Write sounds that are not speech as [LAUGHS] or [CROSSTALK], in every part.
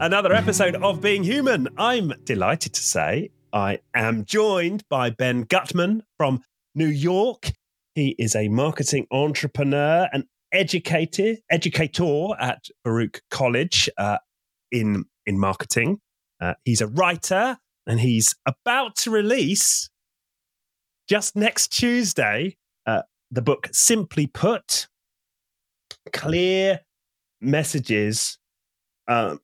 another episode of Being Human. I'm delighted to say I am joined by Ben Guttmann from New York. He is a marketing entrepreneur and educator, educator at Baruch College uh, in, in marketing. Uh, he's a writer and he's about to release just next Tuesday uh, the book Simply Put Clear Messages. Uh,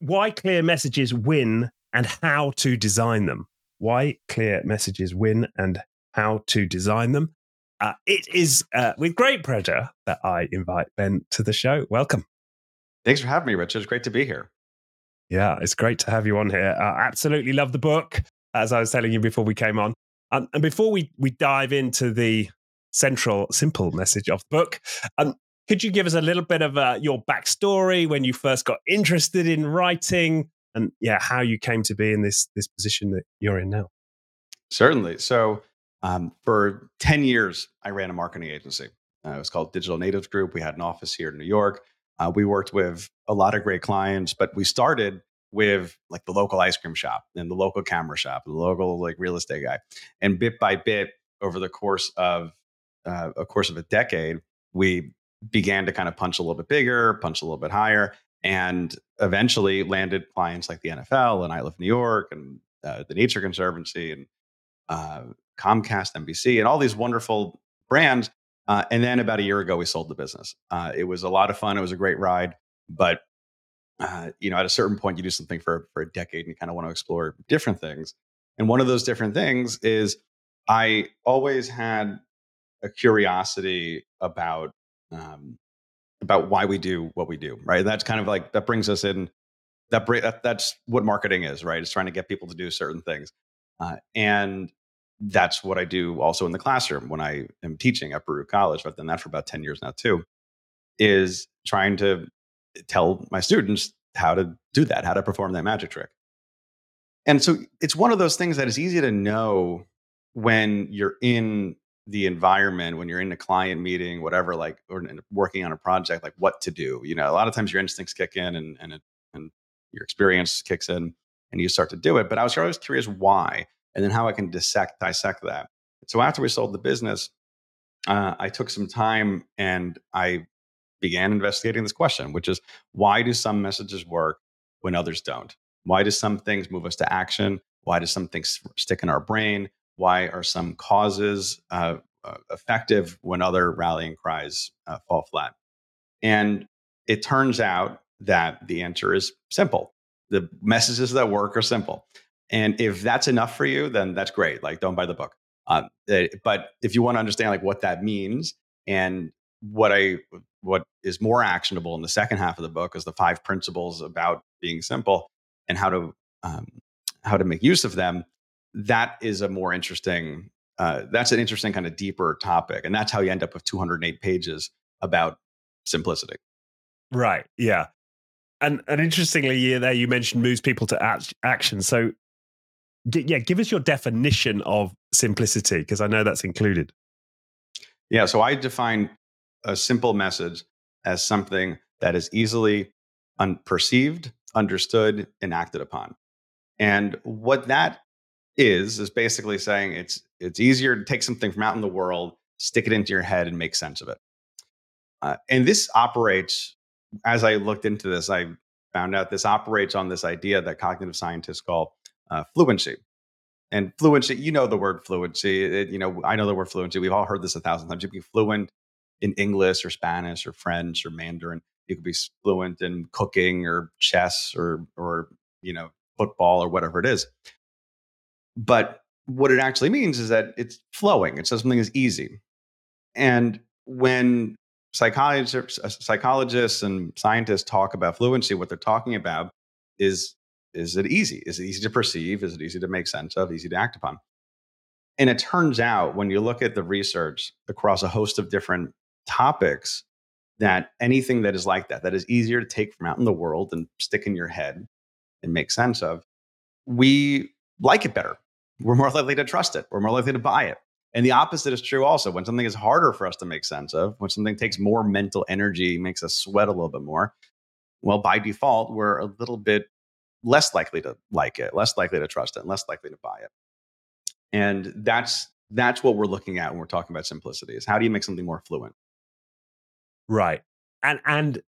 why clear messages win and how to design them. Why clear messages win and how to design them. Uh, it is uh, with great pleasure that I invite Ben to the show. Welcome. Thanks for having me, Richard. It's great to be here. Yeah, it's great to have you on here. I absolutely love the book, as I was telling you before we came on. Um, and before we, we dive into the central, simple message of the book, um, could you give us a little bit of uh, your backstory when you first got interested in writing, and yeah, how you came to be in this this position that you're in now. Certainly. So um, for ten years, I ran a marketing agency. Uh, it was called Digital Natives Group. We had an office here in New York. Uh, we worked with a lot of great clients, but we started with like the local ice cream shop and the local camera shop, and the local like real estate guy, and bit by bit over the course of uh, a course of a decade, we began to kind of punch a little bit bigger, punch a little bit higher, and eventually landed clients like the NFL and I Love New York and uh, the Nature Conservancy and uh, Comcast, NBC, and all these wonderful brands. Uh, and then about a year ago, we sold the business. Uh, it was a lot of fun. It was a great ride, but uh, you know, at a certain point, you do something for for a decade, and you kind of want to explore different things. And one of those different things is I always had a curiosity about um, about why we do what we do, right? That's kind of like that brings us in. That, that that's what marketing is, right? It's trying to get people to do certain things, uh, and that's what I do also in the classroom when I am teaching at Baruch College. I've done that for about ten years now too. Is trying to tell my students how to do that, how to perform that magic trick. And so it's one of those things that is easy to know when you're in the environment when you're in a client meeting, whatever, like or working on a project, like what to do. You know, a lot of times your instincts kick in and and it, and your experience kicks in and you start to do it. But I was always curious why, and then how I can dissect dissect that. So after we sold the business, uh, I took some time and I began investigating this question, which is why do some messages work when others don't? Why do some things move us to action? Why do some things stick in our brain? Why are some causes uh, uh, effective when other rallying cries uh, fall flat? And it turns out that the answer is simple. The messages that work are simple. And if that's enough for you, then that's great. Like, don't buy the book. Uh, but if you want to understand like what that means and what I what is more actionable in the second half of the book is the five principles about being simple and how to um, how to make use of them that is a more interesting uh, that's an interesting kind of deeper topic and that's how you end up with 208 pages about simplicity. Right yeah. And and interestingly yeah, there you mentioned moves people to action. So yeah give us your definition of simplicity because i know that's included. Yeah so i define a simple message as something that is easily unperceived understood and acted upon. And what that is is basically saying it's it's easier to take something from out in the world, stick it into your head, and make sense of it. Uh, and this operates. As I looked into this, I found out this operates on this idea that cognitive scientists call uh, fluency. And fluency, you know the word fluency. It, you know, I know the word fluency. We've all heard this a thousand times. You can be fluent in English or Spanish or French or Mandarin. You could be fluent in cooking or chess or or you know football or whatever it is. But what it actually means is that it's flowing. It says something is easy. And when psychologists, uh, psychologists and scientists talk about fluency, what they're talking about is is it easy? Is it easy to perceive? Is it easy to make sense of? Easy to act upon? And it turns out when you look at the research across a host of different topics, that anything that is like that, that is easier to take from out in the world and stick in your head and make sense of, we like it better. We're more likely to trust it. We're more likely to buy it. And the opposite is true also. When something is harder for us to make sense of, when something takes more mental energy, makes us sweat a little bit more, well, by default, we're a little bit less likely to like it, less likely to trust it, and less likely to buy it. And that's that's what we're looking at when we're talking about simplicity is how do you make something more fluent? Right. And and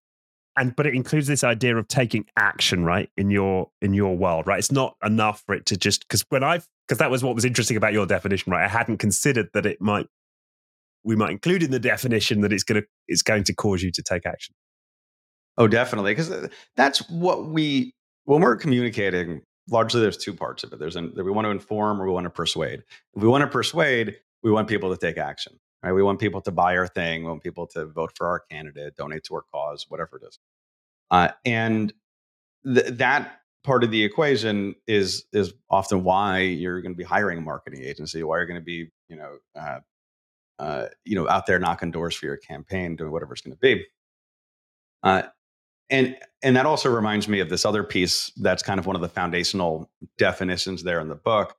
and but it includes this idea of taking action, right? In your in your world, right? It's not enough for it to just because when I've because that was what was interesting about your definition, right? I hadn't considered that it might we might include in the definition that it's going to it's going to cause you to take action. Oh, definitely, because uh, that's what we when we're communicating. Largely, there's two parts of it. There's an, we want to inform or we want to persuade. If we want to persuade, we want people to take action. Right? We want people to buy our thing. We want people to vote for our candidate, donate to our cause, whatever it is. Uh, and th- that part of the equation is is often why you're going to be hiring a marketing agency, why you're going to be you know uh, uh, you know out there knocking doors for your campaign, doing whatever it's going to be. Uh, and and that also reminds me of this other piece that's kind of one of the foundational definitions there in the book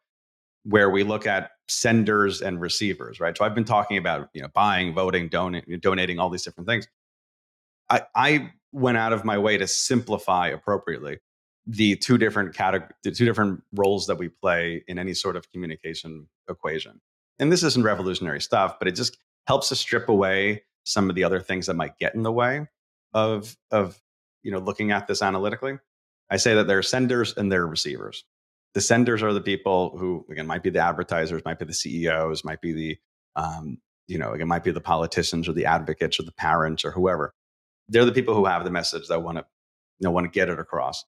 where we look at senders and receivers right? So i've been talking about you know buying voting donating donating all these different things. I i went out of my way to simplify appropriately the two different categories the two different roles that we play in any sort of communication equation. And this isn't revolutionary stuff but it just helps to strip away some of the other things that might get in the way of of you know looking at this analytically. I say that there are senders and there are receivers the senders are the people who again might be the advertisers might be the ceos might be the um, you know it might be the politicians or the advocates or the parents or whoever. They're the people who have the message that want to you know want to get it across.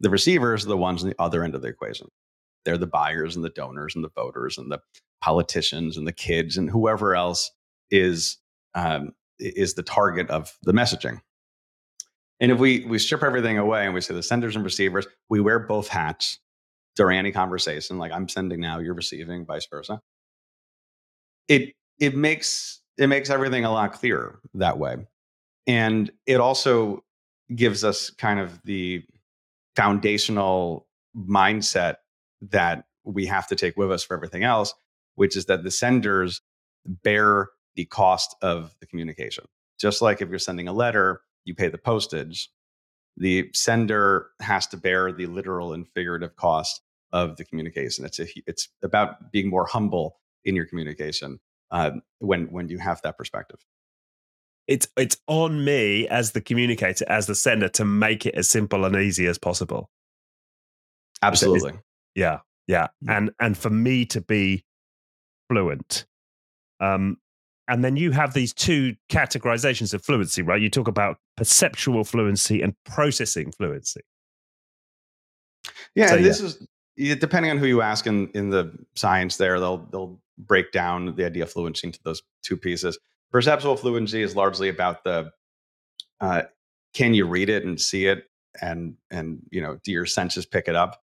The receivers are the ones on the other end of the equation. They're the buyers and the donors and the voters and the politicians and the kids and whoever else is um, is the target of the messaging. And if we we strip everything away and we say the senders and receivers, we wear both hats during any conversation. Like I'm sending now, you're receiving, vice versa. It it makes it makes everything a lot clearer that way, and it also gives us kind of the foundational mindset that we have to take with us for everything else, which is that the senders bear the cost of the communication. Just like if you're sending a letter, you pay the postage. The sender has to bear the literal and figurative cost of the communication. It's a, it's about being more humble in your communication uh, when when you have that perspective. It's it's on me as the communicator, as the sender, to make it as simple and easy as possible. Absolutely. Yeah, yeah, mm. and and for me to be fluent. Um, and then you have these two categorizations of fluency, right? You talk about perceptual fluency and processing fluency. Yeah, so, and this yeah. is depending on who you ask in in the science. There, they'll they'll break down the idea of fluency into those two pieces. Perceptual fluency is largely about the uh, can you read it and see it, and and you know do your senses pick it up?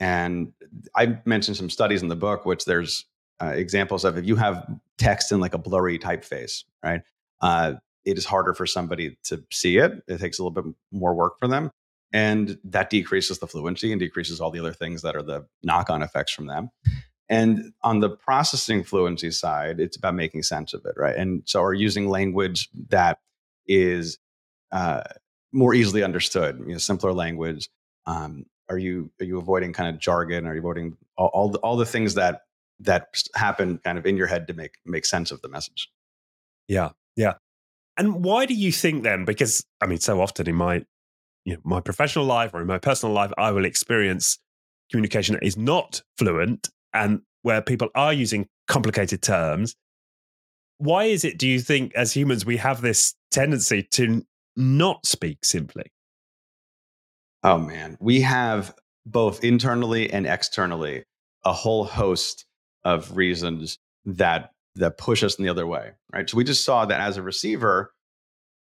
And I mentioned some studies in the book, which there's uh, examples of if you have text in like a blurry typeface, right? Uh, it is harder for somebody to see it. It takes a little bit more work for them. And that decreases the fluency and decreases all the other things that are the knock on effects from them. And on the processing fluency side, it's about making sense of it, right? And so are using language that is uh, more easily understood, you know, simpler language. Um, are you are you avoiding kind of jargon? Are you avoiding all, all the, all the things that that happen kind of in your head to make make sense of the message. Yeah, yeah. And why do you think then? Because I mean, so often in my you know, my professional life or in my personal life, I will experience communication that is not fluent and where people are using complicated terms. Why is it, do you think, as humans, we have this tendency to not speak simply? Oh, man. We have both internally and externally a whole host of reasons that that push us in the other way, right? So we just saw that as a receiver,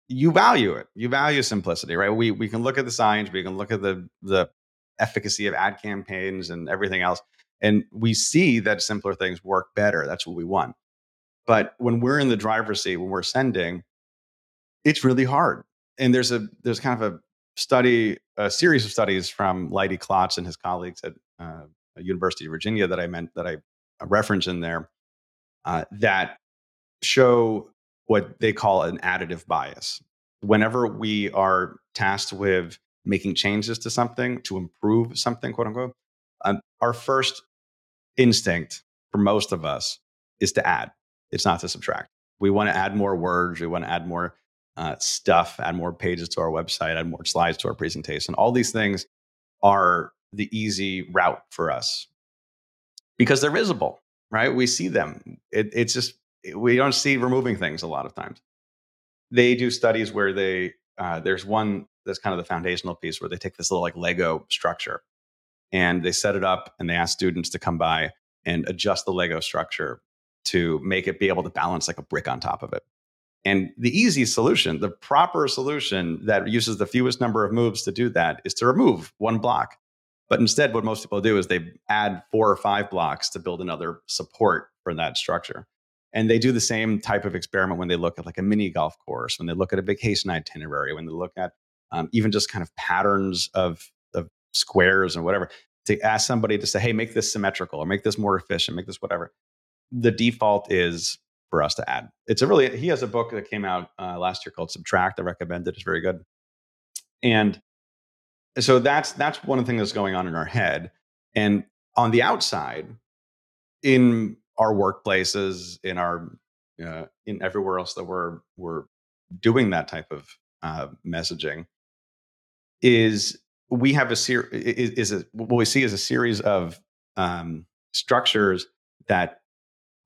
you value it. You value simplicity, right? We we can look at the science, we can look at the the efficacy of ad campaigns and everything else, and we see that simpler things work better. That's what we want. But when we're in the driver's seat, when we're sending, it's really hard. And there's a there's kind of a study, a series of studies from Leidy Klotz and his colleagues at uh, University of Virginia that I meant that I reference in there uh, that show what they call an additive bias. whenever we are tasked with making changes to something to improve something, quote unquote, um, our first instinct for most of us is to add. It's not to subtract. We want to add more words. We want to add more uh, stuff, add more pages to our website, add more slides to our presentation. All these things are the easy route for us because they're visible, right? We see them. It, it's just, we don't see removing things a lot of times. They do studies where they, uh, there's one that's kind of the foundational piece where they take this little like Lego structure and they set it up and they ask students to come by and adjust the Lego structure to make it be able to balance like a brick on top of it. And the easy solution, the proper solution that uses the fewest number of moves to do that is to remove one block. But instead, what most people do is they add four or five blocks to build another support for that structure. And they do the same type of experiment when they look at like a mini golf course, when they look at a vacation itinerary, when they look at um, even just kind of patterns of, of squares and whatever, to ask somebody to say, hey, make this symmetrical or make this more efficient, make this whatever. The default is for us to add. It's a really, he has a book that came out uh, last year called Subtract. I recommend it. It's very good. And so that's that's one things that's going on in our head. And on the outside, in our workplaces, in our uh, in everywhere else that we're we're doing that type of uh, messaging, is we have a series is, is a, what we see is a series of um, structures that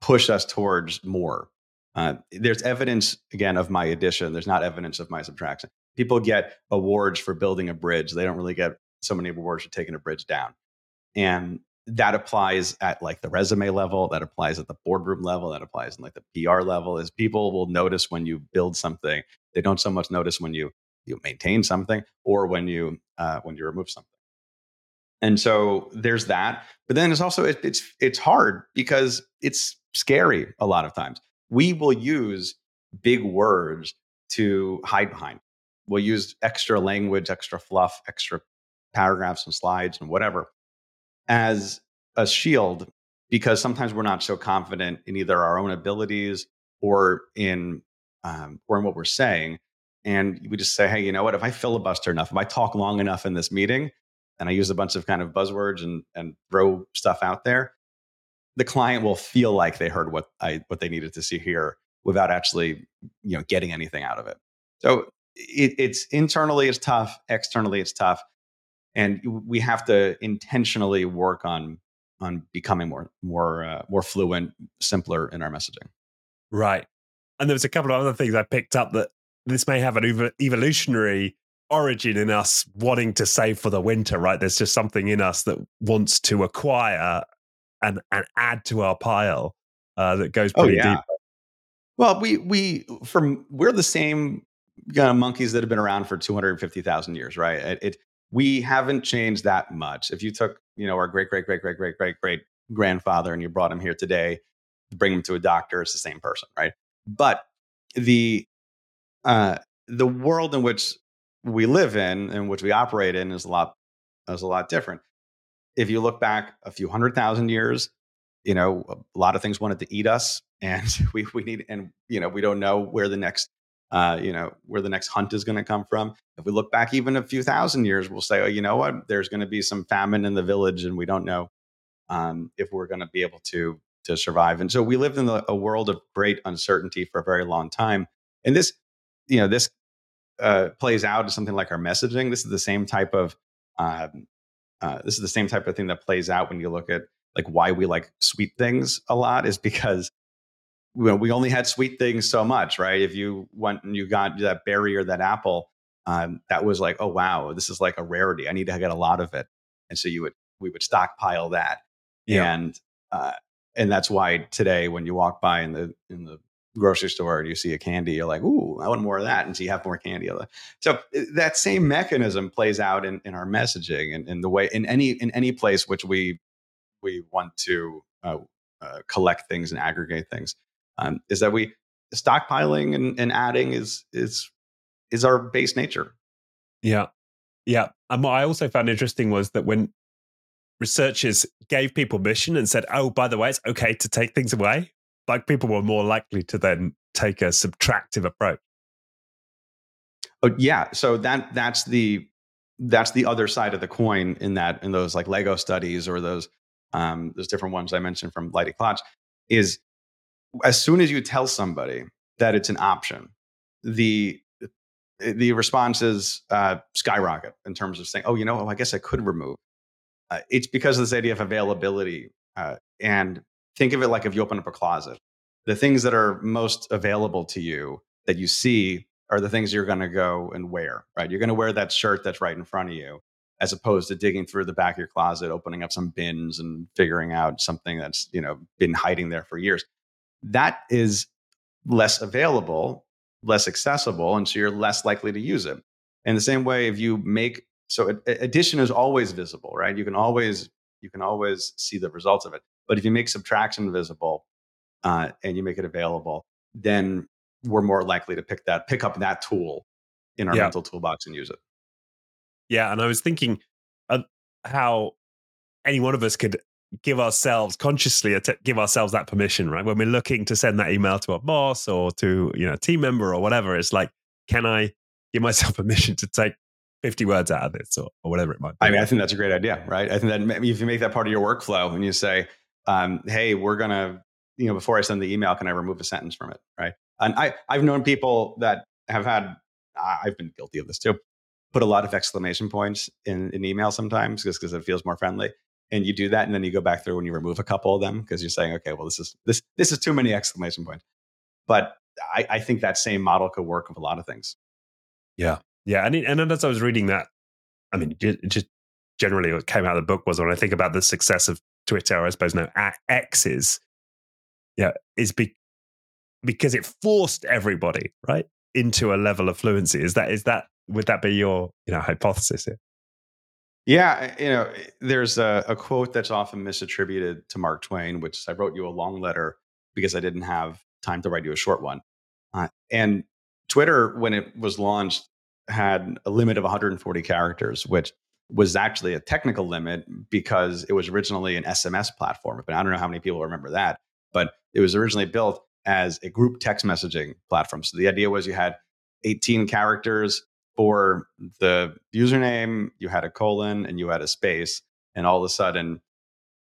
push us towards more. Uh, there's evidence again of my addition. There's not evidence of my subtraction. People get awards for building a bridge. They don't really get so many awards for taking a bridge down, and that applies at like the resume level. That applies at the boardroom level. That applies in like the PR level. Is people will notice when you build something. They don't so much notice when you you maintain something or when you uh, when you remove something and so there's that but then it's also it, it's it's hard because it's scary a lot of times we will use big words to hide behind we'll use extra language extra fluff extra paragraphs and slides and whatever as a shield because sometimes we're not so confident in either our own abilities or in um, or in what we're saying and we just say, hey, you know what? If I filibuster enough, if I talk long enough in this meeting, and I use a bunch of kind of buzzwords and and throw stuff out there, the client will feel like they heard what I what they needed to see here without actually you know getting anything out of it. So it, it's internally it's tough, externally it's tough, and we have to intentionally work on on becoming more more uh, more fluent, simpler in our messaging. Right. And there was a couple of other things I picked up that this may have an evolutionary origin in us wanting to save for the winter, right? There's just something in us that wants to acquire and, and add to our pile uh, that goes oh, pretty oh, yeah. deep. Well, we we from we're the same kind of monkeys that have been around for 250,000 years, right? It, it we haven't changed that much. If you took, you know, our great great great great great great great grandfather and you brought him here today, bring him to a doctor, it's the same person, right? But the uh, the world in which we live in and which we operate in is a lot is a lot different. If you look back a few hundred thousand years, you know, a lot of things wanted to eat us, and [LAUGHS] we we need and you know we don't know where the next uh, you know where the next hunt is going to come from. If we look back even a few thousand years, we'll say, oh, you know what, there's going to be some famine in the village, and we don't know um, if we're going to be able to to survive. And so we lived in a world of great uncertainty for a very long time. And this you know this uh, plays out to something like our messaging. This is the same type of um, uh, this is the same type of thing that plays out when you look at like why we like sweet things a lot is because we only had sweet things so much, right? If you went and you got that berry or that apple, um, that was like, oh wow, this is like a rarity. I need to get a lot of it, and so you would we would stockpile that, yeah. and uh, and that's why today when you walk by in the in the grocery store and you see a candy, you're like, ooh, I want more of that. And so you have more candy. So eh, that same mechanism plays out in, in our messaging and in the way in any in any place which we we want to uh, uh, collect things and aggregate things. Um, is that we stockpiling and, and adding is is is our base nature. Yeah. Yeah. And what I also found interesting was that when researchers gave people mission and said, oh, by the way, it's okay to take things away like people were more likely to then take a subtractive approach. Oh yeah, so that that's the that's the other side of the coin in that in those like Lego studies or those um, those different ones I mentioned from Leidy Klotz is as soon as you tell somebody that it's an option, the the responses uh, skyrocket in terms of saying, "Oh, you know, oh, I guess I could remove." Uh, it's because of this idea of availability, uh, and think of it like if you open up a closet, the things that are most available to you that you see are the things you're going to go and wear. Right? You're going to wear that shirt that's right in front of you, as opposed to digging through the back of your closet, opening up some bins and figuring out something that's you know been hiding there for years. That is less available, less accessible, and so you're less likely to use it. In the same way, if you make so addition is always visible, right? You can always you can always see the results of it. But if you make subtraction visible uh, and you make it available, then we're more likely to pick that pick up that tool in our yeah. mental toolbox and use it. Yeah, and I was thinking how any one of us could give ourselves consciously give ourselves that permission, right? When we're looking to send that email to our boss or to you know a team member or whatever, it's like, can I give myself [LAUGHS] permission to take 50 words out of this or, or whatever it might be? I mean, I think that's a great idea, right? I think that if you make that part of your workflow and you say, um, hey, we're gonna, you know, before I send the email, can I remove a sentence from it, right? And I I've known people that have had I've been guilty of this too. Put a lot of exclamation points in an email sometimes just because it feels more friendly and you do that and then you go back through and you remove a couple of them because you're saying okay well this is this this is too many exclamation points. But I, I think that same model could work with a lot of things. Yeah. Yeah and, it, and as i was reading that i mean just generally what came out of the book was when i think about the success of twitter i suppose now x is yeah is be, because it forced everybody right into a level of fluency. Is that is that would that be your you know hypothesis here yeah, you know, there's a, a, quote that's often misattributed to Mark Twain, which I wrote you a long letter because I didn't have time to write you a short one. Uh, and Twitter, when it was launched, had a limit of 140 characters, which was actually a technical limit because it was originally an SMS platform. But I don't know how many people remember that, but it was originally built as a group text messaging platform. So the idea was you had 18 characters for the username, you had a colon and you had a space, and all of a sudden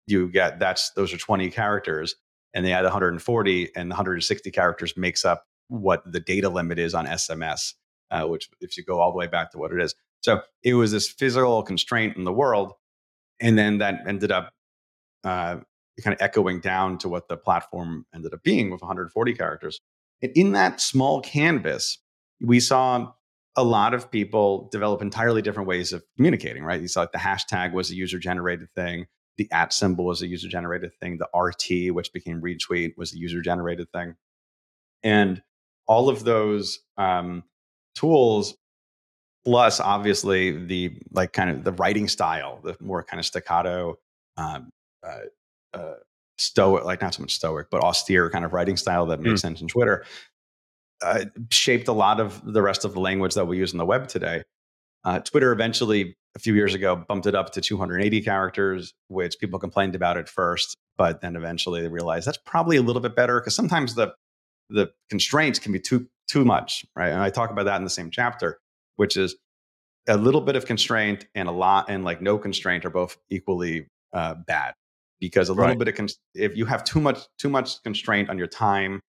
you get that's those are 20 characters, and they add 140, and 160 characters makes up what the data limit is on SMS, uh, which if you go all the way back to what it is. So it was this physical constraint in the world, and then that ended up uh, kind of echoing down to what the platform ended up being with 140 characters. And in that small canvas, we saw a lot of people develop entirely different ways of communicating, right? You saw like the hashtag was a user generated thing, the at symbol was a user generated thing, the RT, which became retweet, was a user generated thing. And all of those um, tools, plus obviously the like kind of the writing style, the more kind of staccato, um, uh, uh, stoic, like not so much stoic, but austere kind of writing style that makes mm. sense in Twitter uh, shaped a lot of the rest of the language that we use in the web today. Uh, Twitter eventually, a few years ago, bumped it up to 280 characters, which people complained about at first, but then eventually they realized that's probably a little bit better because sometimes the the constraints can be too too much, right? And I talk about that in the same chapter, which is a little bit of constraint and a lot and like no constraint are both equally uh, bad because a little right. bit of con- if you have too much too much constraint on your time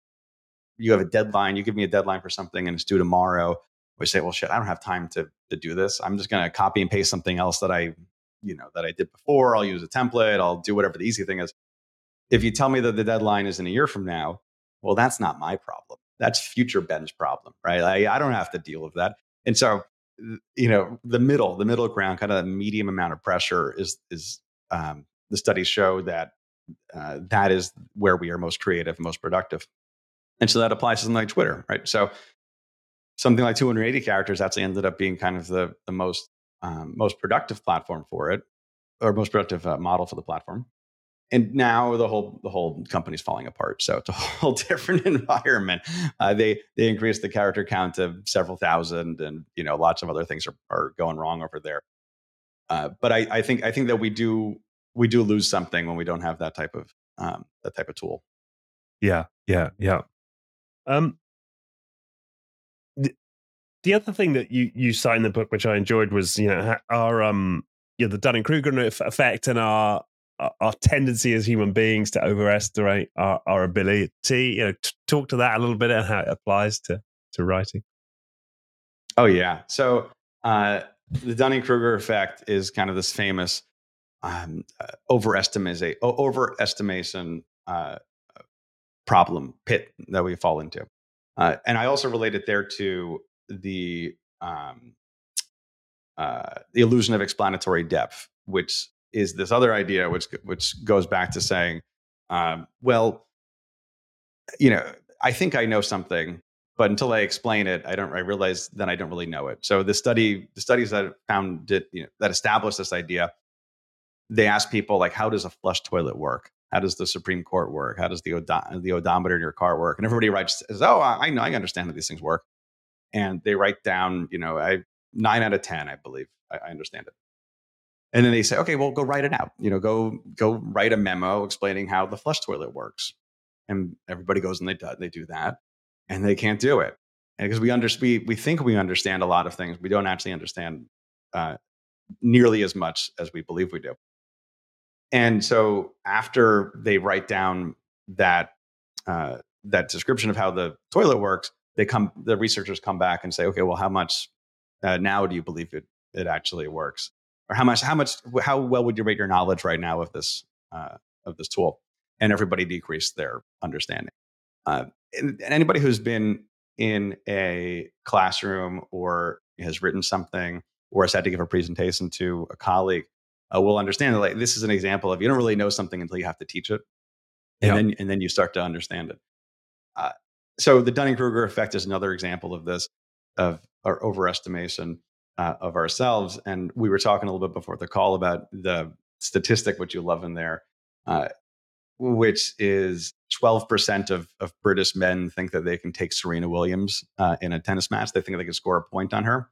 you have a deadline, you give me a deadline for something and it's due tomorrow. We say, well, shit, I don't have time to to do this. I'm just going to copy and paste something else that I, you know, that I did before. I'll use a template. I'll do whatever the easy thing is. If you tell me that the deadline is in a year from now, well, that's not my problem. That's future Ben's problem, right? I, I don't have to deal with that. And so, you know, the middle, the middle ground, kind of the medium amount of pressure is is um, the studies show that uh, that is where we are most creative, most productive. And so that applies to something like Twitter, right? So something like 280 characters actually ended up being kind of the, the most um, most productive platform for it, or most productive uh, model for the platform. And now the whole the whole company's falling apart. So it's a [LAUGHS] whole different environment. Uh, they they increased the character count to several thousand, and you know lots of other things are, are going wrong over there. Uh, but I, I think I think that we do we do lose something when we don't have that type of um, that type of tool. Yeah, yeah, yeah. Um, the other thing that you you in the book, which I enjoyed, was you know our um you know, the Dunning Kruger effect and our our tendency as human beings to overestimate our, our ability. You know, t- talk to that a little bit and how it applies to to writing. Oh yeah, so uh, the Dunning Kruger effect is kind of this famous um, uh, overestimation overestimation uh, problem pit that we fall into. Uh, and I also relate it there to the um, uh, the illusion of explanatory depth, which is this other idea, which which goes back to saying, um, well, you know, I think I know something, but until I explain it, I don't. I realize then I don't really know it. So the study, the studies that found it, you know, that established this idea, they ask people like, how does a flush toilet work? How does the Supreme Court work? How does the the odometer in your car work? And everybody writes, says, "Oh, I know, I understand how these things work." And they write down, you know, I nine out of ten, I believe, I, I understand it. And then they say, "Okay, well, go write it out. You know, go go write a memo explaining how the flush toilet works." And everybody goes and they do, they do that, and they can't do it And because we, under, we we think we understand a lot of things. We don't actually understand uh, nearly as much as we believe we do. And so after they write down that uh, that description of how the toilet works, they come the researchers come back and say, okay, well, how much uh, now do you believe it it actually works, or how much how much how well would you rate your knowledge right now of this uh, of this tool? And everybody decreased their understanding. Uh, and, and anybody who's been in a classroom or has written something or has had to give a presentation to a colleague uh, will understand that like this is an example of you don't really know something until you have to teach it, and then and then you start to understand it. Uh, so the Dunning Kruger effect is another example of this of our overestimation uh, of ourselves. And we were talking a little bit before the call about the statistic which you love in there, uh, which is 12% of, of British men think that they can take Serena Williams uh, in a tennis match. They think they can score a point on her,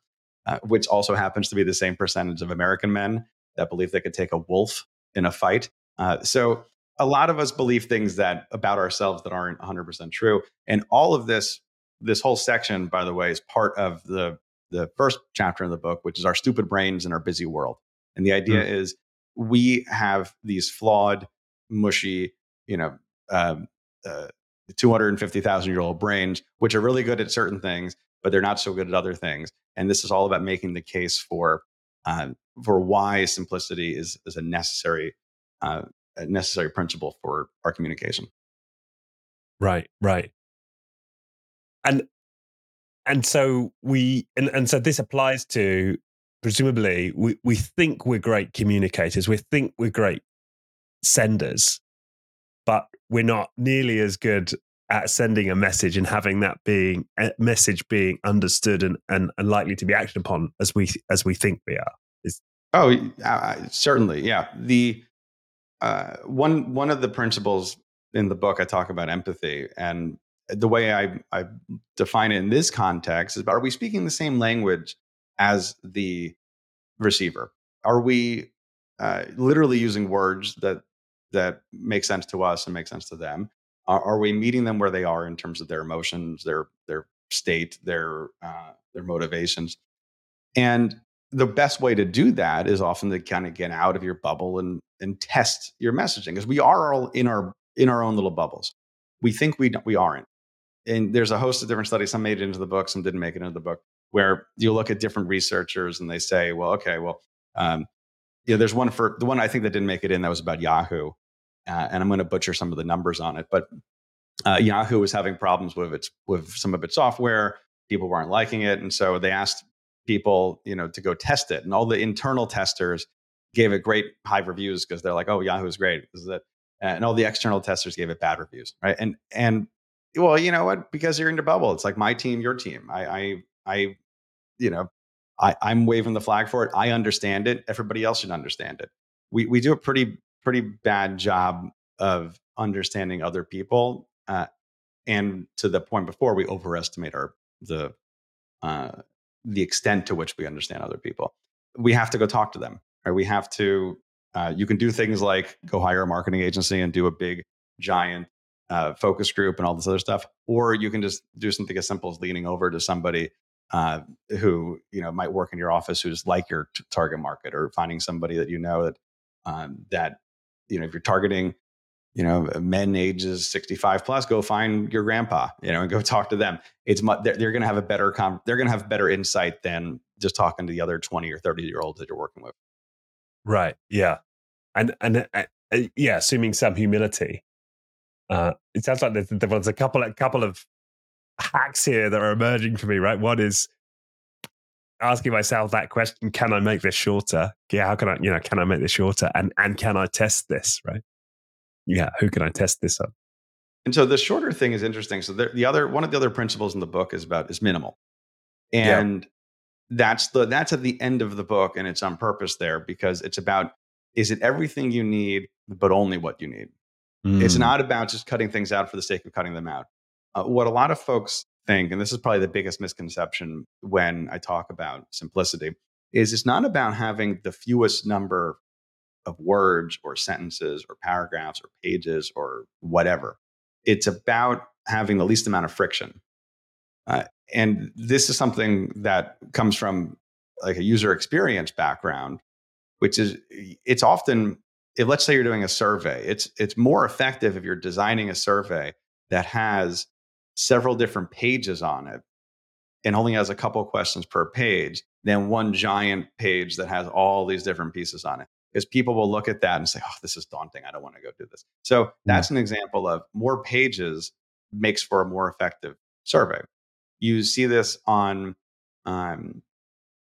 uh, which also happens to be the same percentage of American men that believe they could take a wolf in a fight. Uh, so a lot of us believe things that about ourselves that aren't 100% true. And all of this, this whole section, by the way, is part of the the first chapter in the book, which is our stupid brains and our busy world. And the idea mm. is we have these flawed, mushy, you know, um, uh, 250,000 year old brains, which are really good at certain things, but they're not so good at other things. And this is all about making the case for uh, for why simplicity is, is a necessary uh, a necessary principle for our communication. Right, right. And and so we and, and so this applies to presumably we, we think we're great communicators, we think we're great senders, but we're not nearly as good at sending a message and having that being a message being understood and, and, and likely to be acted upon as we as we think we are. Is Oh, uh, certainly, yeah. The uh, one one of the principles in the book I talk about empathy, and the way I, I define it in this context is: Are we speaking the same language as the receiver? Are we uh, literally using words that that make sense to us and make sense to them? Are, are, we meeting them where they are in terms of their emotions, their their state, their uh, their motivations? And the best way to do that is often to kind of get out of your bubble and and test your messaging because we are all in our in our own little bubbles. We think we we aren't. And there's a host of different studies. Some made it into the book, some didn't make it into the book. Where you look at different researchers and they say, well, okay, well, um, yeah, there's one for the one I think that didn't make it in that was about Yahoo, uh, and I'm going to butcher some of the numbers on it, but uh, Yahoo was having problems with its with some of its software. People weren't liking it, and so they asked people, you know, to go test it. And all the internal testers gave it great high reviews because they're like, oh, Yahoo's great. This is it. And all the external testers gave it bad reviews. Right. And and well, you know what? Because you're in the bubble. It's like my team, your team. I I I, you know, I, I'm waving the flag for it. I understand it. Everybody else should understand it. We we do a pretty pretty bad job of understanding other people. Uh, and to the point before, we overestimate our the uh, the extent to which we understand other people. We have to go talk to them. Right? We have to. Uh, you can do things like go hire a marketing agency and do a big, giant uh, focus group and all this other stuff, or you can just do something as simple as leaning over to somebody uh, who you know might work in your office who's like your t- target market, or finding somebody that you know that um, that you know if you're targeting you know men ages 65 plus go find your grandpa you know and go [LAUGHS] talk to them. It's much they're, they're going to have a better com- they're going to have better insight than just talking to the other 20 or 30 year olds that you're working with. Right yeah. And and uh, uh, yeah assuming some humility. Uh it sounds like there's, there's a couple a couple of hacks here that are emerging for me right? One is asking myself that question can i make this shorter yeah how can i you know can i make this shorter and and can i test this right yeah, who can I test this on? And so the shorter thing is interesting. So the, the other one of the other principles in the book is about is minimal, and yeah. that's the that's at the end of the book, and it's on purpose there because it's about is it everything you need, but only what you need. Mm. It's not about just cutting things out for the sake of cutting them out. Uh, what a lot of folks think, and this is probably the biggest misconception when I talk about simplicity, is it's not about having the fewest number of words or sentences or paragraphs or pages or whatever. It's about having the least amount of friction. Uh, and this is something that comes from like a user experience background, which is it's often if let's say you're doing a survey, it's it's more effective if you're designing a survey that has several different pages on it and only has a couple questions per page than one giant page that has all these different pieces on it because people will look at that and say, oh, this is daunting. I don't want to go do this. So hmm. that's an example of more pages makes for a more effective survey. You see this on, um,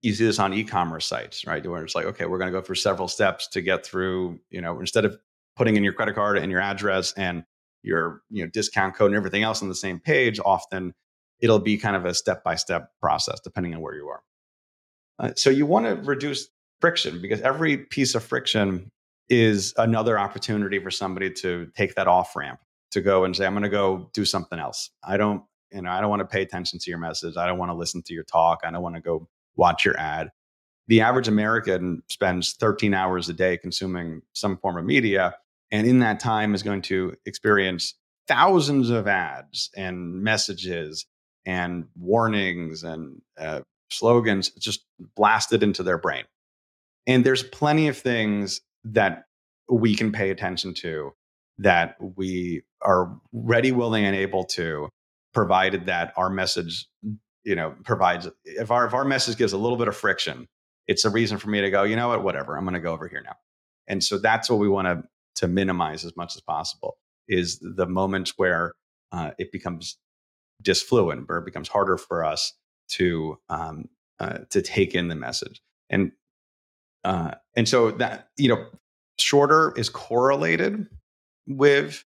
you see this on e-commerce sites, right? Where it's like, okay, we're going to go through several steps to get through, you know, instead of putting in your credit card and your address and your, you know, discount code and everything else on the same page, often it'll be kind of a step-by-step process depending on where you are. Uh, so you want to reduce friction because every piece of friction is another opportunity for somebody to take that off ramp to go and say i'm going to go do something else. I don't you know i don't want to pay attention to your message. I don't want to listen to your talk. I don't want to go watch your ad. The average american spends 13 hours a day consuming some form of media and in that time is going to experience thousands of ads and messages and warnings and uh, slogans just blasted into their brain. And there's plenty of things that we can pay attention to that we are ready, willing, and able to, provided that our message, you know, provides if our if our message gives a little bit of friction, it's a reason for me to go, you know what, whatever, I'm gonna go over here now. And so that's what we want to to minimize as much as possible is the moments where uh, it becomes disfluent, where it becomes harder for us to um, uh, to take in the message. And uh, and so that, you know, shorter is correlated with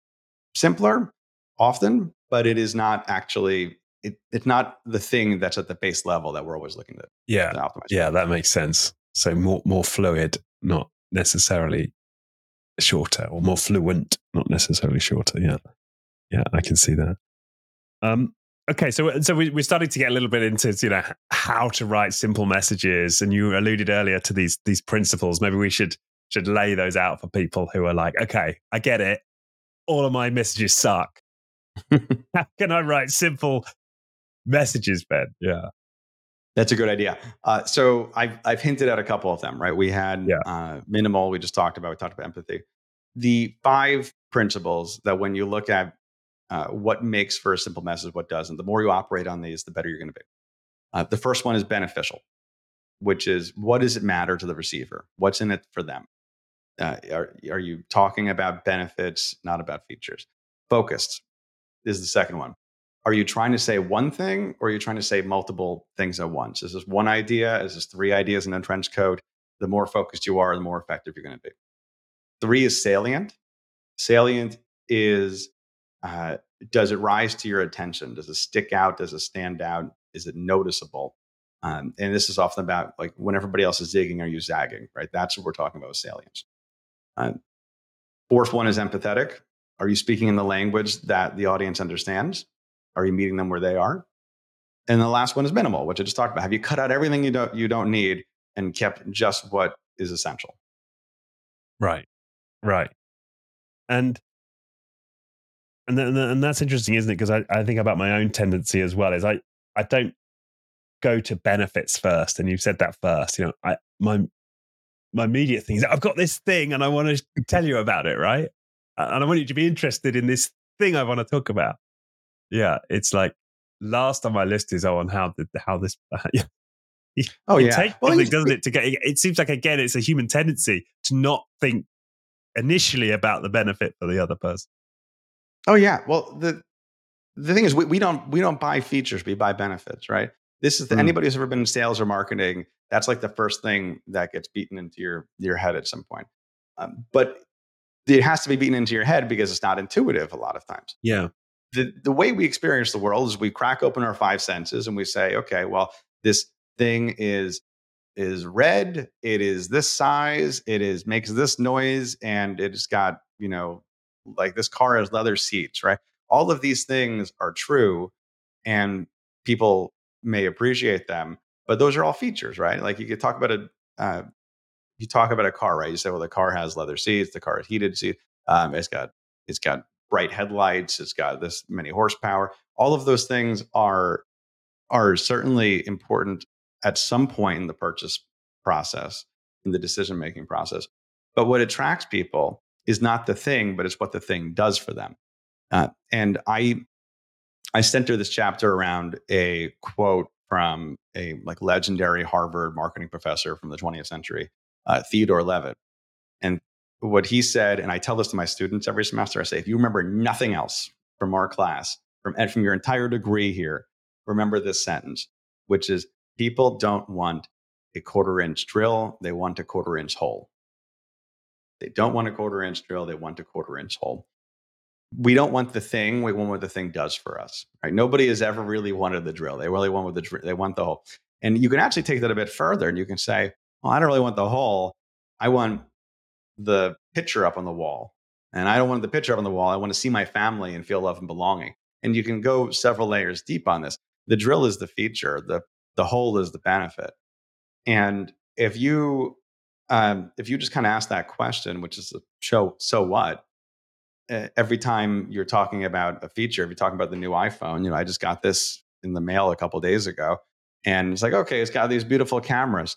simpler often, but it is not actually, it, it's not the thing that's at the base level that we're always looking to, yeah. To optimize. Yeah, that makes sense. So more, more fluid, not necessarily shorter or more fluent, not necessarily shorter. Yeah. Yeah, I can see that. Um, Okay, so so we, we're starting to get a little bit into you know how to write simple messages, and you alluded earlier to these these principles. Maybe we should should lay those out for people who are like, okay, I get it. All of my messages suck. [LAUGHS] how can I write simple messages, Ben? Yeah, that's a good idea. Uh, so I've I've hinted at a couple of them. Right, we had yeah. uh, minimal. We just talked about. We talked about empathy. The five principles that when you look at uh, what makes for a simple message, what doesn't. The more you operate on these, the better you're going to be. Uh, the first one is beneficial, which is what does it matter to the receiver? What's in it for them? Uh, are, are you talking about benefits, not about features? Focused is the second one. Are you trying to say one thing or are you trying to say multiple things at once? Is this one idea? Is this three ideas in a trench coat? The more focused you are, the more effective you're going to be. Three is salient. Salient is uh, does it rise to your attention? Does it stick out? Does it stand out? Is it noticeable? Um, and this is often about like when everybody else is zigging, are you zagging? Right? That's what we're talking about with salience. Uh, fourth one is empathetic. Are you speaking in the language that the audience understands? Are you meeting them where they are? And the last one is minimal, which I just talked about. Have you cut out everything you don't you don't need and kept just what is essential? Right, right. And and then, and that's interesting, isn't it? Because I, I think about my own tendency as well. Is I I don't go to benefits first, and you said that first. You know, I my my immediate thing is I've got this thing, and I want to tell you about it, right? And I want you to be interested in this thing I want to talk about. Yeah, it's like last on my list is oh, on how the how this. [LAUGHS] yeah. Oh yeah, take well, something, doesn't it? To get it seems like again, it's a human tendency to not think initially about the benefit for the other person. Oh yeah, well the the thing is we, we don't we don't buy features, we buy benefits, right? This is the, mm. anybody who's ever been in sales or marketing. That's like the first thing that gets beaten into your your head at some point. Um, but it has to be beaten into your head because it's not intuitive a lot of times. Yeah. The the way we experience the world is we crack open our five senses and we say, okay, well, this thing is is red, it is this size, it is makes this noise, and it's got, you know, like this car has leather seats, right? All of these things are true and people may appreciate them, but those are all features, right? Like you could talk about a uh, you talk about a car, right? You say, well, the car has leather seats, the car is heated seats, um, it's got it's got bright headlights, it's got this many horsepower. All of those things are are certainly important at some point in the purchase process, in the decision making process. But what attracts people is not the thing, but it's what the thing does for them. Uh, and I I center this chapter around a quote from a like legendary Harvard marketing professor from the 20th century, uh, Theodore Levitt. And what he said, and I tell this to my students every semester, I say, if you remember nothing else from our class, from, from your entire degree here, remember this sentence, which is people don't want a quarter inch drill, they want a quarter inch hole. They don't want a quarter inch drill, they want a quarter inch hole. We don't want the thing, we want what the thing does for us. Right? Nobody has ever really wanted the drill. They really want with the they want the hole. And you can actually take that a bit further and you can say, well, I don't really want the hole. I want the picture up on the wall. And I don't want the picture up on the wall. I want to see my family and feel love and belonging. And you can go several layers deep on this. The drill is the feature, the, the hole is the benefit. And if you um, if you just kind of ask that question, which is a show so what, every time you're talking about a feature, if you're talking about the new iPhone, you know, I just got this in the mail a couple days ago, and it's like, okay, it's got these beautiful cameras.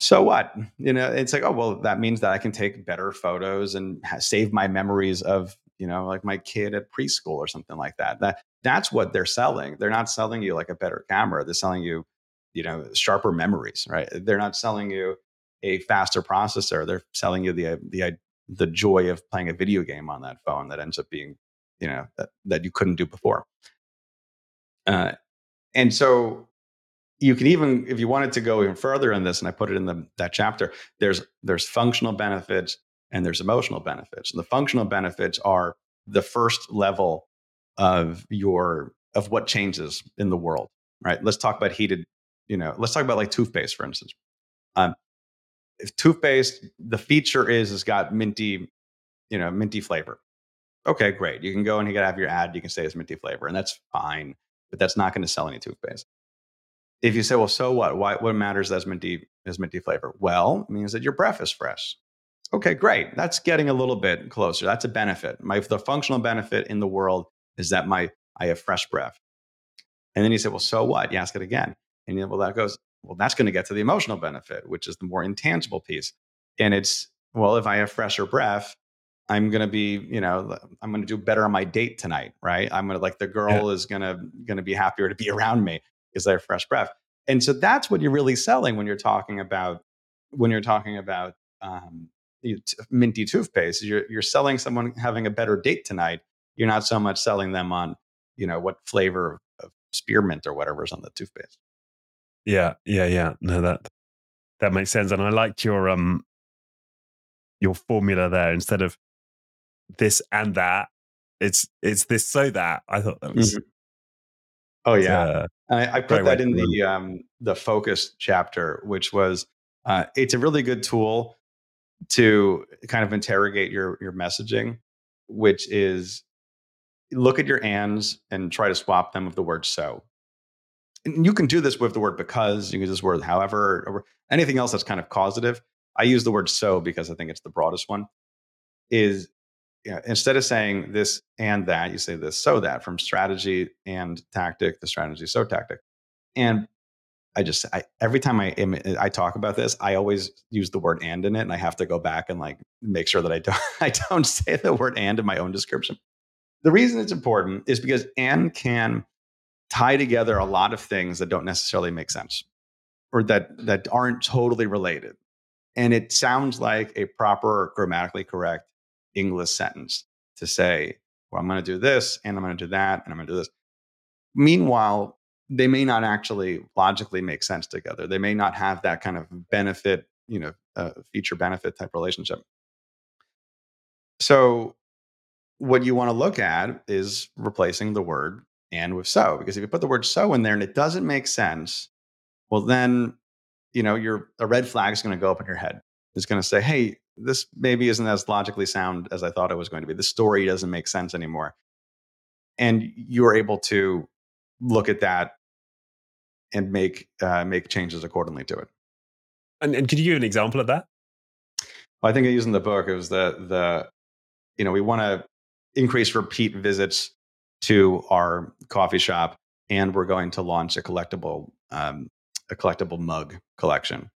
So what? You know, it's like, oh well, that means that I can take better photos and save my memories of, you know, like my kid at preschool or something like that. That that's what they're selling. They're not selling you like a better camera. They're selling you you know sharper memories right they're not selling you a faster processor they're selling you the the the joy of playing a video game on that phone that ends up being you know that, that you couldn't do before uh, and so you can even if you wanted to go even further in this and i put it in the, that chapter there's there's functional benefits and there's emotional benefits and the functional benefits are the first level of your of what changes in the world right let's talk about heated you know, let's talk about like toothpaste, for instance. Um, if toothpaste, the feature is it's got minty, you know, minty flavor. Okay, great. You can go and you can have your ad. You can say it's minty flavor, and that's fine. But that's not going to sell any toothpaste. If you say, well, so what? Why, what matters as minty minty flavor? Well, it means that your breath is fresh. Okay, great. That's getting a little bit closer. That's a benefit. My the functional benefit in the world is that my I have fresh breath. And then you say, well, so what? You ask it again. And you know, well, that goes, well, that's going to get to the emotional benefit, which is the more intangible piece. And it's, well, if I have fresher breath, I'm going to be, you know, I'm going to do better on my date tonight, right? I'm going to like the girl yeah. is going to going to be happier to be [LAUGHS] around me they have fresh breath. And so that's what you're really selling when you're talking about when you're talking about um, minty toothpaste. You're you're selling someone having a better date tonight. You're not so much selling them on, you know, what flavor of spearmint or whatever is on the toothpaste. Yeah, yeah, yeah. No, that that makes sense. And I liked your um your formula there. Instead of this and that, it's it's this so that. I thought that was. Mm-hmm. Oh yeah, uh, I, I, put that in the um the focus chapter, which was uh, it's a really good tool to kind of interrogate your your messaging, which is look at your ands and try to swap them with the word so And you can do this with the word because, you can use this word however, or anything else that's kind of causative. I use the word so because I think it's the broadest one. Is you know, instead of saying this and that, you say this so that from strategy and tactic, the strategy so tactic. And I just I, every time I am, I talk about this, I always use the word "and" in it, and I have to go back and like make sure that I don't [LAUGHS] I don't say the word "and" in my own description. The reason it's important is because "and" can tie together a lot of things that don't necessarily make sense or that that aren't totally related, and it sounds like a proper grammatically correct English sentence to say, "Well, I'm going to do this, and I'm going to do that, and I'm going to do this." Meanwhile, they may not actually logically make sense together. They may not have that kind of benefit, you know, uh, feature benefit type relationship. So, what you want to look at is replacing the word and with so, because if you put the word so in there and it doesn't make sense, well, then, you know, your a red flag is going to go up in your head. It's going to say, hey, this maybe isn't as logically sound as I thought it was going to be. The story doesn't make sense anymore. And you are able to look at that and make uh, make changes accordingly to it. And, and could you give an example of that? Well, I think I used in the book it was the the you know we want to increase repeat visits to our coffee shop, and we're going to launch a collectible um, a collectible mug collection.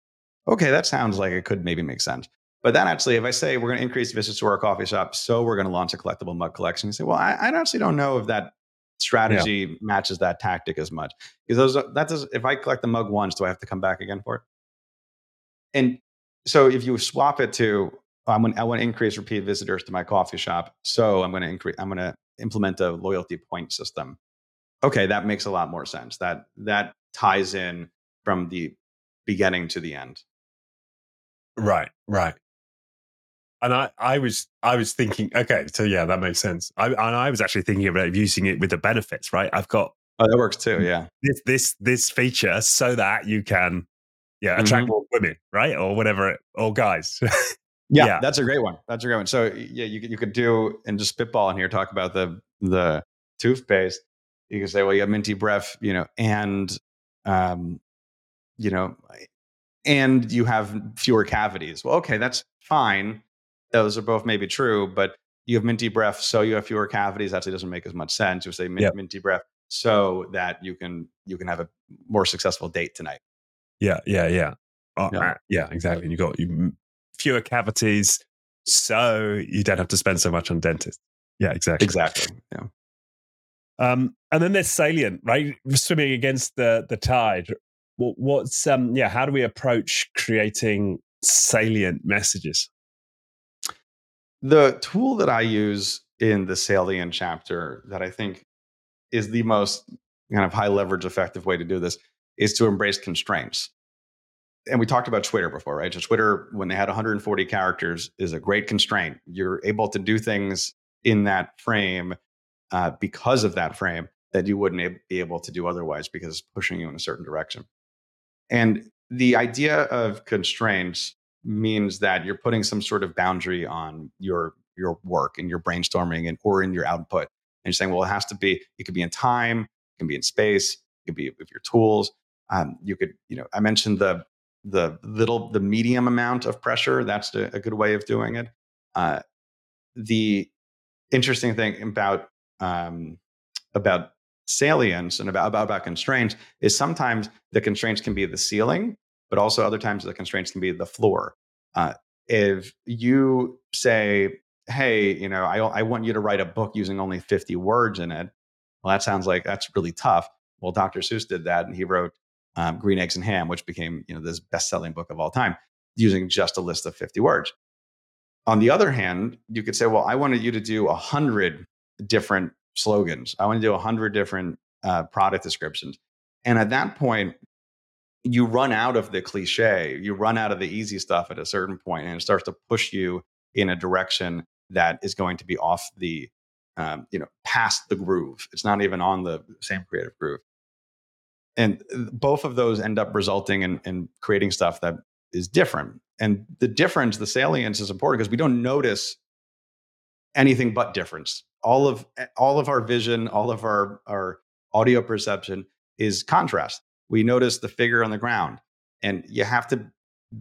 Okay, that sounds like it could maybe make sense. But then actually, if I say we're going to increase visits to our coffee shop, so we're going to launch a collectible mug collection, you say, well, I, I actually don't know if that strategy yeah. matches that tactic as much. Because those that does if i collect the mug once do i have to come back again for it? And so if you swap it to I'm gonna, i want to increase repeat visitors to my coffee shop so i'm going to increase i'm going to implement a loyalty point system. Okay that makes a lot more sense. That that ties in from the beginning to the end. Right right and I, I was I was thinking, okay, so yeah, that makes sense. I, and I was actually thinking about using it with the benefits, right? I've got oh, that works too, yeah. This this this feature so that you can, yeah, attract mm-hmm. more women, right, or whatever, or guys. [LAUGHS] yeah, yeah, that's a great one. That's a great one. So yeah, you you could do and just spitball in here, talk about the the toothpaste. You can say, well, you have minty breath, you know, and um, you know, and you have fewer cavities. Well, okay, that's fine those are both maybe true, but you have minty breath, so you have fewer cavities. Actually, doesn't make as much sense. You say min- yep. minty breath, so that you can you can have a more successful date tonight. Yeah, yeah, yeah, oh, yeah. yeah, exactly. And you got you fewer cavities, so you don't have to spend so much on dentists. Yeah, exactly, exactly. Yeah. Um, and then there's salient, right? Swimming against the the tide. What's um, yeah? How do we approach creating salient messages? The tool that I use in the Salient chapter that I think is the most kind of high leverage, effective way to do this is to embrace constraints. And we talked about Twitter before, right? So Twitter, when they had 140 characters, is a great constraint. You're able to do things in that frame uh, because of that frame that you wouldn't be able to do otherwise because it's pushing you in a certain direction. And the idea of constraints means that you're putting some sort of boundary on your your work and your brainstorming and or in your output. And you're saying, well, it has to be, it could be in time, it can be in space, it could be with your tools. Um, you could, you know, I mentioned the the little, the medium amount of pressure. That's a, a good way of doing it. Uh, the interesting thing about um, about salience and about, about about constraints is sometimes the constraints can be the ceiling but also other times the constraints can be the floor. Uh, if you say, hey, you know, I, I want you to write a book using only 50 words in it, well, that sounds like that's really tough. Well, Dr. Seuss did that, and he wrote um, Green Eggs and Ham, which became you know this best-selling book of all time, using just a list of 50 words. On the other hand, you could say, well, I wanted you to do a hundred different slogans. I want to do a hundred different uh, product descriptions. And at that point, you run out of the cliche, you run out of the easy stuff at a certain point, and it starts to push you in a direction that is going to be off the, um, you know, past the groove. It's not even on the same creative groove. And both of those end up resulting in, in creating stuff that is different. And the difference, the salience is important because we don't notice anything but difference. All of all of our vision, all of our, our audio perception is contrast we notice the figure on the ground and you have to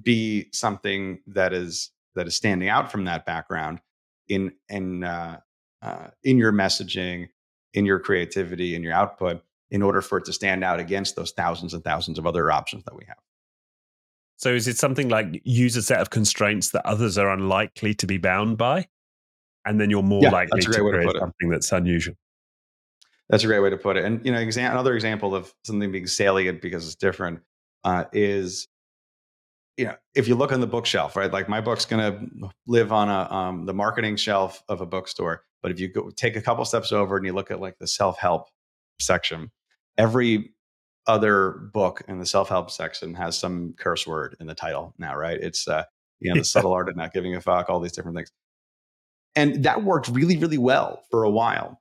be something that is that is standing out from that background in in uh, uh, in your messaging in your creativity in your output in order for it to stand out against those thousands and thousands of other options that we have. So is it something like use a set of constraints that others are unlikely to be bound by? And then you're more Yeah, likely to great way to create something that's unusual. That's a great way to put it. And you know, exa- another example of something being salient because it's different uh, is, you know, if you look on the bookshelf, right? Like my book's going to live on a um, the marketing shelf of a bookstore. But if you go take a couple steps over and you look at like the self help section, every other book in the self help section has some curse word in the title now, right? It's uh, you know, Yeah. the subtle art of not giving a fuck, all these different things. And that worked really, really well for a while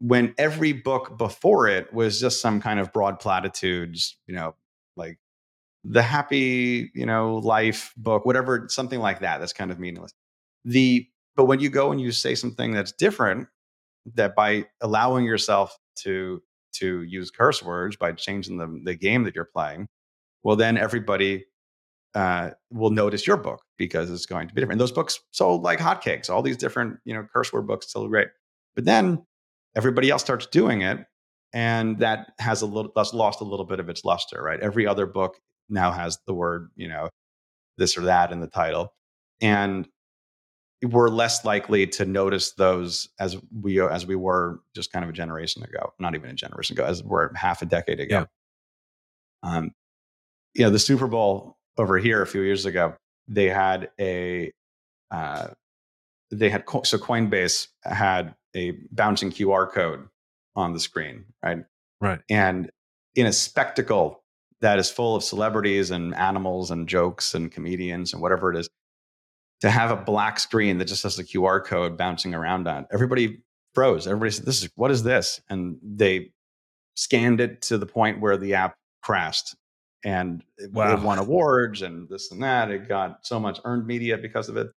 when every book before it was just some kind of broad platitudes, you know, like the happy, you know, life book, whatever, something like that. That's kind of meaningless. The but when you go and you say something that's different, that by allowing yourself to to use curse words by changing the the game that you're playing, well, then everybody uh, will notice your book because it's going to be different. And those books sold like hotcakes. All these different, you know, curse word books sold great. But then everybody else starts doing it, and that has a little that's lost a little bit of its luster, right? Every other book now has the word, you know, this or that in the title, and we're less likely to notice those as we as we were just kind of a generation ago, not even a generation ago, as we're half a decade ago. Um, you know, the Super Bowl over here a few years ago, they had a uh, they had so Coinbase had a bouncing QR code on the screen, right? Right. And in a spectacle that is full of celebrities and animals and jokes and comedians and whatever it is, to have a black screen that just has the QR code bouncing around on, everybody froze. Everybody said, "This is what is this?" And they scanned it to the point where the app crashed, and it, Wow. it won awards and this and that. It got so much earned media because of it.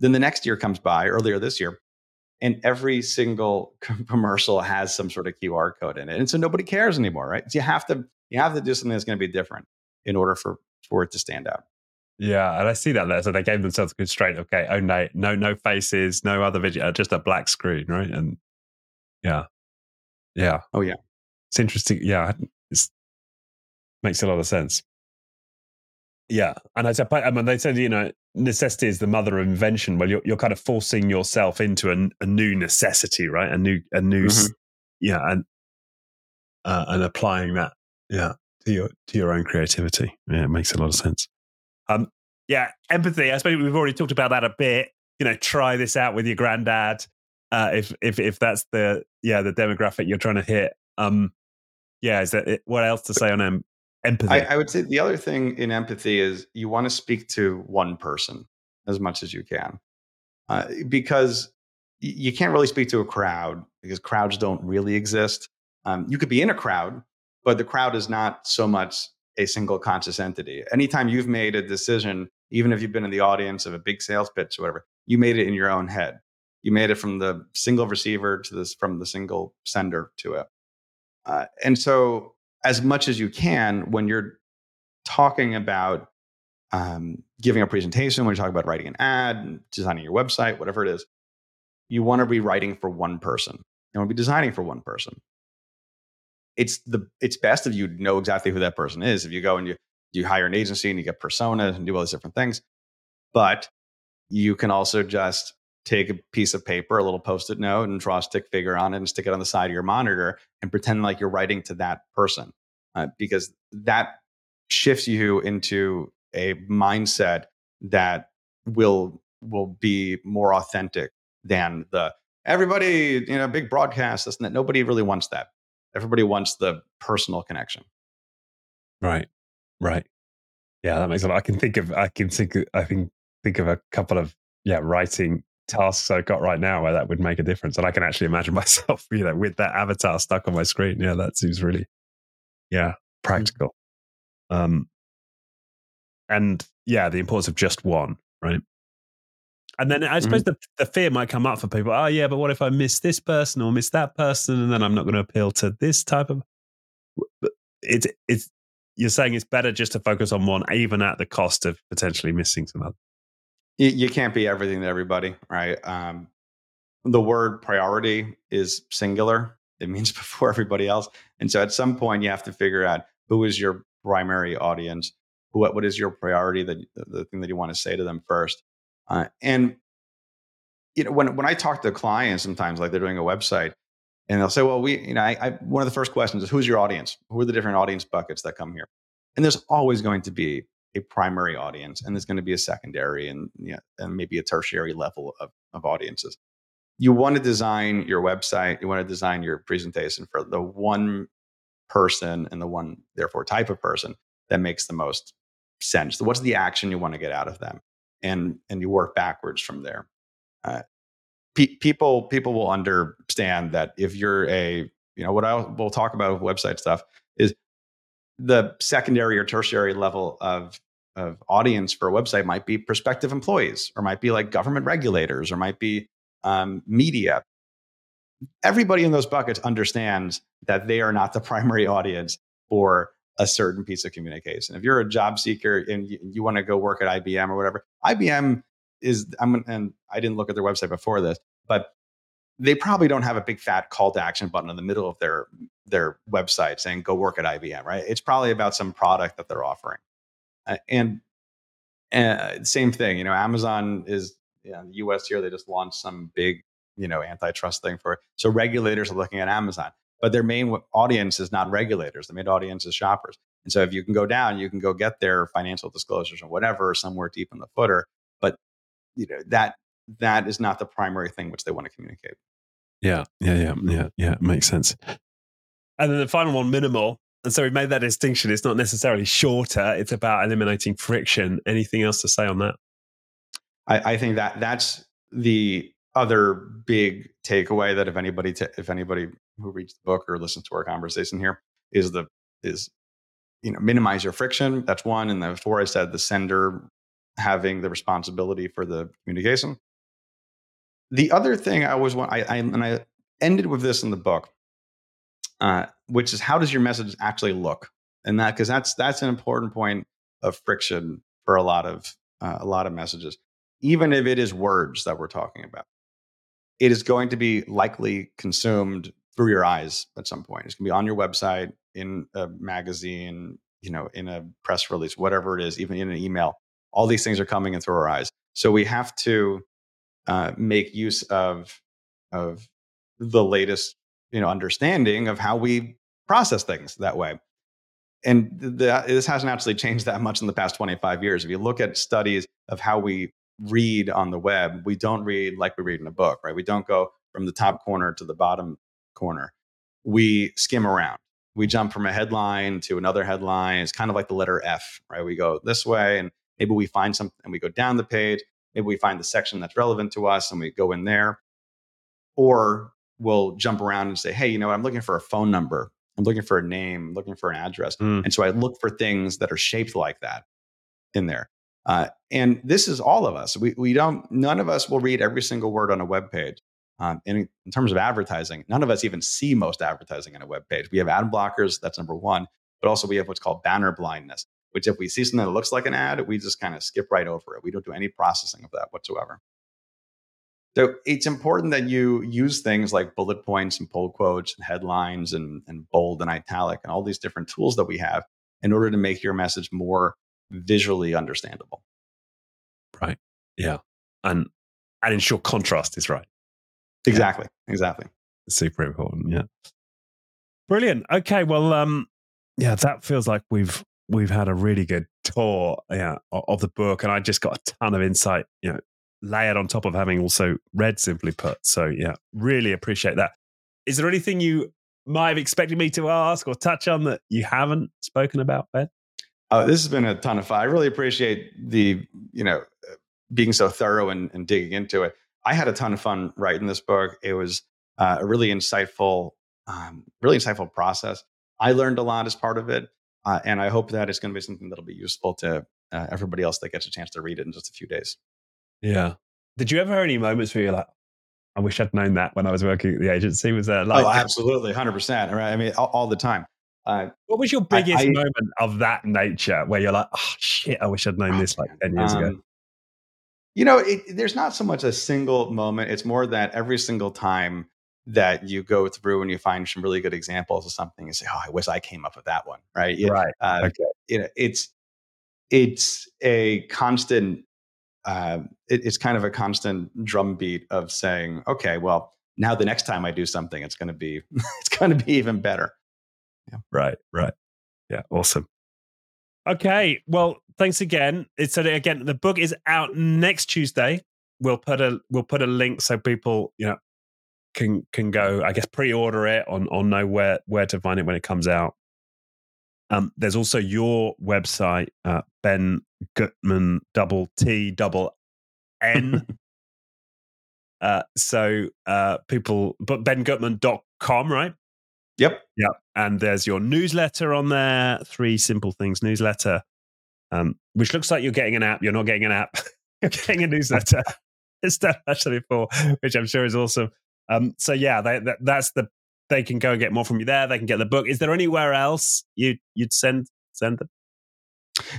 Then the next year comes by, earlier this year, and every single [LAUGHS] commercial has some sort of QR code in it, and so nobody cares anymore, right? So you have to you have to do something that's going to be different in order for for it to stand out. Yeah, and I see that there. So they gave themselves a constraint. Okay, oh no, no, no faces, no other video, uh, just a black screen, right? And yeah, yeah. Oh, yeah. it's interesting. Yeah, it makes a lot of sense. Yeah, and I said, I mean, they said you know necessity is the mother of invention. Well, you're you're kind of forcing yourself into a, a new necessity, right? A new a new s- yeah, and uh, and applying that yeah to your to your own creativity. Yeah, it makes a lot of sense. Um, yeah, empathy. I suppose we've already talked about that a bit. You know, try this out with your granddad. Uh, if if if that's the yeah the demographic you're trying to hit. Um, yeah, is that it, what else to say on em- empathy? I, I would say the other thing in empathy is you want to speak to one person as much as you can, uh, because you can't really speak to a crowd because crowds don't really exist. Um, you could be in a crowd, but the crowd is not so much a single conscious entity. Anytime you've made a decision, even if you've been in the audience of a big sales pitch or whatever, you made it in your own head. You made it from the single receiver to this, from the single sender to it. Uh, and so, as much as you can, when you're talking about um, giving a presentation, when you're talking about writing an ad, designing your website, whatever it is, you want to be writing for one person. You want to be designing for one person. It's the it's best if you know exactly who that person is. If you go and you you hire an agency and you get personas and do all these different things, but you can also just take a piece of paper, a little post-it note, and draw a stick figure on it and stick it on the side of your monitor and pretend like you're writing to that person, uh, because that shifts you into a mindset that will will be more authentic than the everybody you know big broadcast. This and that. Nobody really wants that. Everybody wants the personal connection. Right. Right. Yeah, that makes a lot. I can think of I can think I can think of a couple of yeah writing tasks I've got right now where that would make a difference, and I can actually imagine [LAUGHS] myself you know with that avatar stuck on my screen. Yeah, that seems really yeah practical. Um, and yeah, the importance of just one, right? And then I suppose the, the fear might come up for people. Oh yeah, but what if I miss this person or miss that person, and then I'm not going to appeal to this type of. It's it's you're saying it's better just to focus on one, even at the cost of potentially missing some other. You, can't be everything to everybody, right? Um, the word priority is singular, It means [LAUGHS] before everybody else. And so at some point, you have to figure out who is your primary audience, what what is your priority that the thing that you want to say to them first. Uh, and you know, when when I talk to clients, sometimes like they're doing a website, and they'll say, "Well, we, you know, I, I, one of the first questions is who's your audience? Who are the different audience buckets that come here?" And there's always going to be a primary audience, and there's going to be a secondary, and you know, and maybe a tertiary level of of audiences. You want to design your website, you want to design your presentation for the one person and the one, therefore, type of person that makes the most sense. So what's the action you want to get out of them, and and you work backwards from there. Uh, pe- people people will understand that if you're a you know what I will talk about with website stuff is the secondary or tertiary level of of audience for a website might be prospective employees or might be like government regulators or might be um, media everybody in those buckets understands that they are not the [LAUGHS] primary audience for a certain piece of communication if you're a job seeker and you, you want to go work at ibm or whatever ibm is I'm and I didn't look at their website before this, but they probably don't have a big fat call to action button in the middle of their their website saying go work at IBM, right? It's probably about some product that they're offering. Uh, and uh, same thing, you know, Amazon is you know, the US here they just launched some big, you know, antitrust thing for it. So regulators are looking at Amazon, but their main audience is not regulators. The main audience is shoppers. And so if you can go down, you can go get their financial disclosures or whatever somewhere deep in the footer, but you know that that is not the primary thing which they want to communicate. Yeah, yeah, yeah, yeah, yeah. Makes sense. And then the final one, minimal. And so we made that distinction. It's not necessarily shorter. It's about eliminating friction. Anything else to say on that? I, I think that that's the other big takeaway that if anybody t- if anybody who reads the book or listens to our conversation here is the is you know minimize your friction. That's one. And before I said the sender having the responsibility for the communication. The other thing I always want, I, I and I ended with this in the book, uh, which is how does your message actually look? And that because that's that's an important point of friction for a lot of uh, a lot of messages, even if it is words that we're talking about. It is going to be likely consumed through your eyes at some point. It's going to be on your website, in a magazine, you know, in a press release, whatever it is, even in an email all these things are coming in through our eyes. So we have to uh, make use of of the latest you know understanding of how we process things that way. And the, this hasn't actually changed that much in the past 25 years. If you look at studies of how we read on the web, we don't read like we read in a book, right? We don't go from the top corner to the bottom corner. We skim around. We jump from a headline to another headline. It's kind of like the letter F, right? We go this way and Maybe we find something and we go down the page. Maybe we find the section that's relevant to us and we go in there. Or we'll jump around and say, hey, you know, I'm looking for a phone number. I'm looking for a name, I'm looking for an address. Mm. And so I look for things that are shaped like that in there. Uh, and this is all of us. We, we don't, none of us will read every single word on a web page. Um, in, in terms of advertising, none of us even see most advertising on a web page. We have ad blockers, that's number one, but also we have what's called banner blindness which if we see something that looks like an ad, we just kind of skip right over it. We don't do any processing of that whatsoever. So it's important that you use things like bullet points and pull quotes and headlines and, and bold and italic and all these different tools that we have in order to make your message more visually understandable. Right. Yeah. And and ensure contrast is right. Exactly. Yeah. Exactly. Super important. Yeah. Brilliant. Okay. Well, um, yeah, that feels like we've we've had a really good tour yeah, of the book, and I just got a ton of insight, you know, layered on top of having also read Simply Put. So yeah, really appreciate that. Is there anything you might have expected me to ask or touch on that you haven't spoken about, Ben? Oh, this has been a ton of fun. I really appreciate the, you know, being so thorough and, and digging into it. I had a ton of fun writing this book. It was uh, a really insightful, um, really insightful process. I learned a lot as part of it. Uh, and I hope that it's going to be something that'll be useful to uh, everybody else that gets a chance to read it in just a few days. Yeah. Did you ever have any moments where you're like, I wish I'd known that when I was working at the agency? Was there like, oh, absolutely, hundred percent, right? I mean, all, all the time. Uh, what was your biggest I, I, moment of that nature where you're like, oh shit, I wish I'd known this like ten years um, ago? You know, it, there's not so much a single moment. It's more that every single time that you go through and you find some really good examples of something and say, "Oh, I wish I came up with that one." Right? You, right. Uh, okay. You know, it's it's a constant. Uh, it, it's kind of a constant drumbeat of saying, "Okay, well, now the next time I do something, it's going to be [LAUGHS] it's going to be even better." Yeah. Right. Right. Yeah. Awesome. Okay. Well, thanks again. It's again the book is out next Tuesday. We'll put a we'll put a link so people you know can can go, I guess, pre-order it on on know where where to find it when it comes out. Um, there's also your website, uh, Ben Guttmann, double T, double N. [LAUGHS] uh, so uh, people, but benguttmann.com, right? Yep. Yep. And there's your newsletter on there, Three Simple Things newsletter, um, which looks like you're getting an app. You're not getting an app, [LAUGHS] you're getting a newsletter. [LAUGHS] it's done actually before, which I'm sure is awesome. Um, so yeah, they, that, that's the they can go and get more from you there. They can get the book. Is there anywhere else you you'd send send them?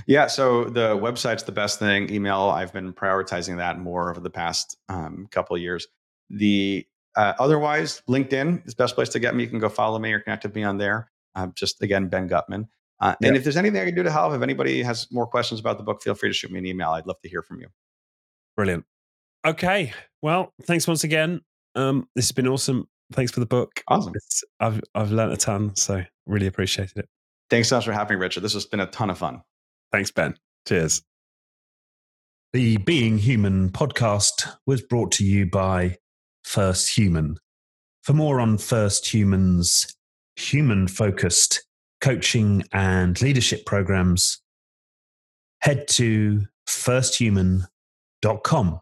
Yeah, so the website's the best thing. Email, I've been prioritizing that more over the past um, couple of years. The uh, otherwise, LinkedIn is the best place to get me. You can go follow me or connect with me on there. Um, just again, Ben Guttmann. Uh, yeah. And if there's anything I can do to help, if anybody has more questions about the book, feel free to shoot me an email. I'd love to hear from you. Brilliant. Okay. Well, thanks once again. Um, this has been awesome. Thanks for the book. Awesome. It's, I've I've learned a ton, so really appreciated it. Thanks so much for having me, Richard. This has been a ton of fun. Thanks, Ben. Cheers. The Being Human podcast was brought to you by First Human. For more on First Human's human focused coaching and leadership programs, head to firsthuman.com.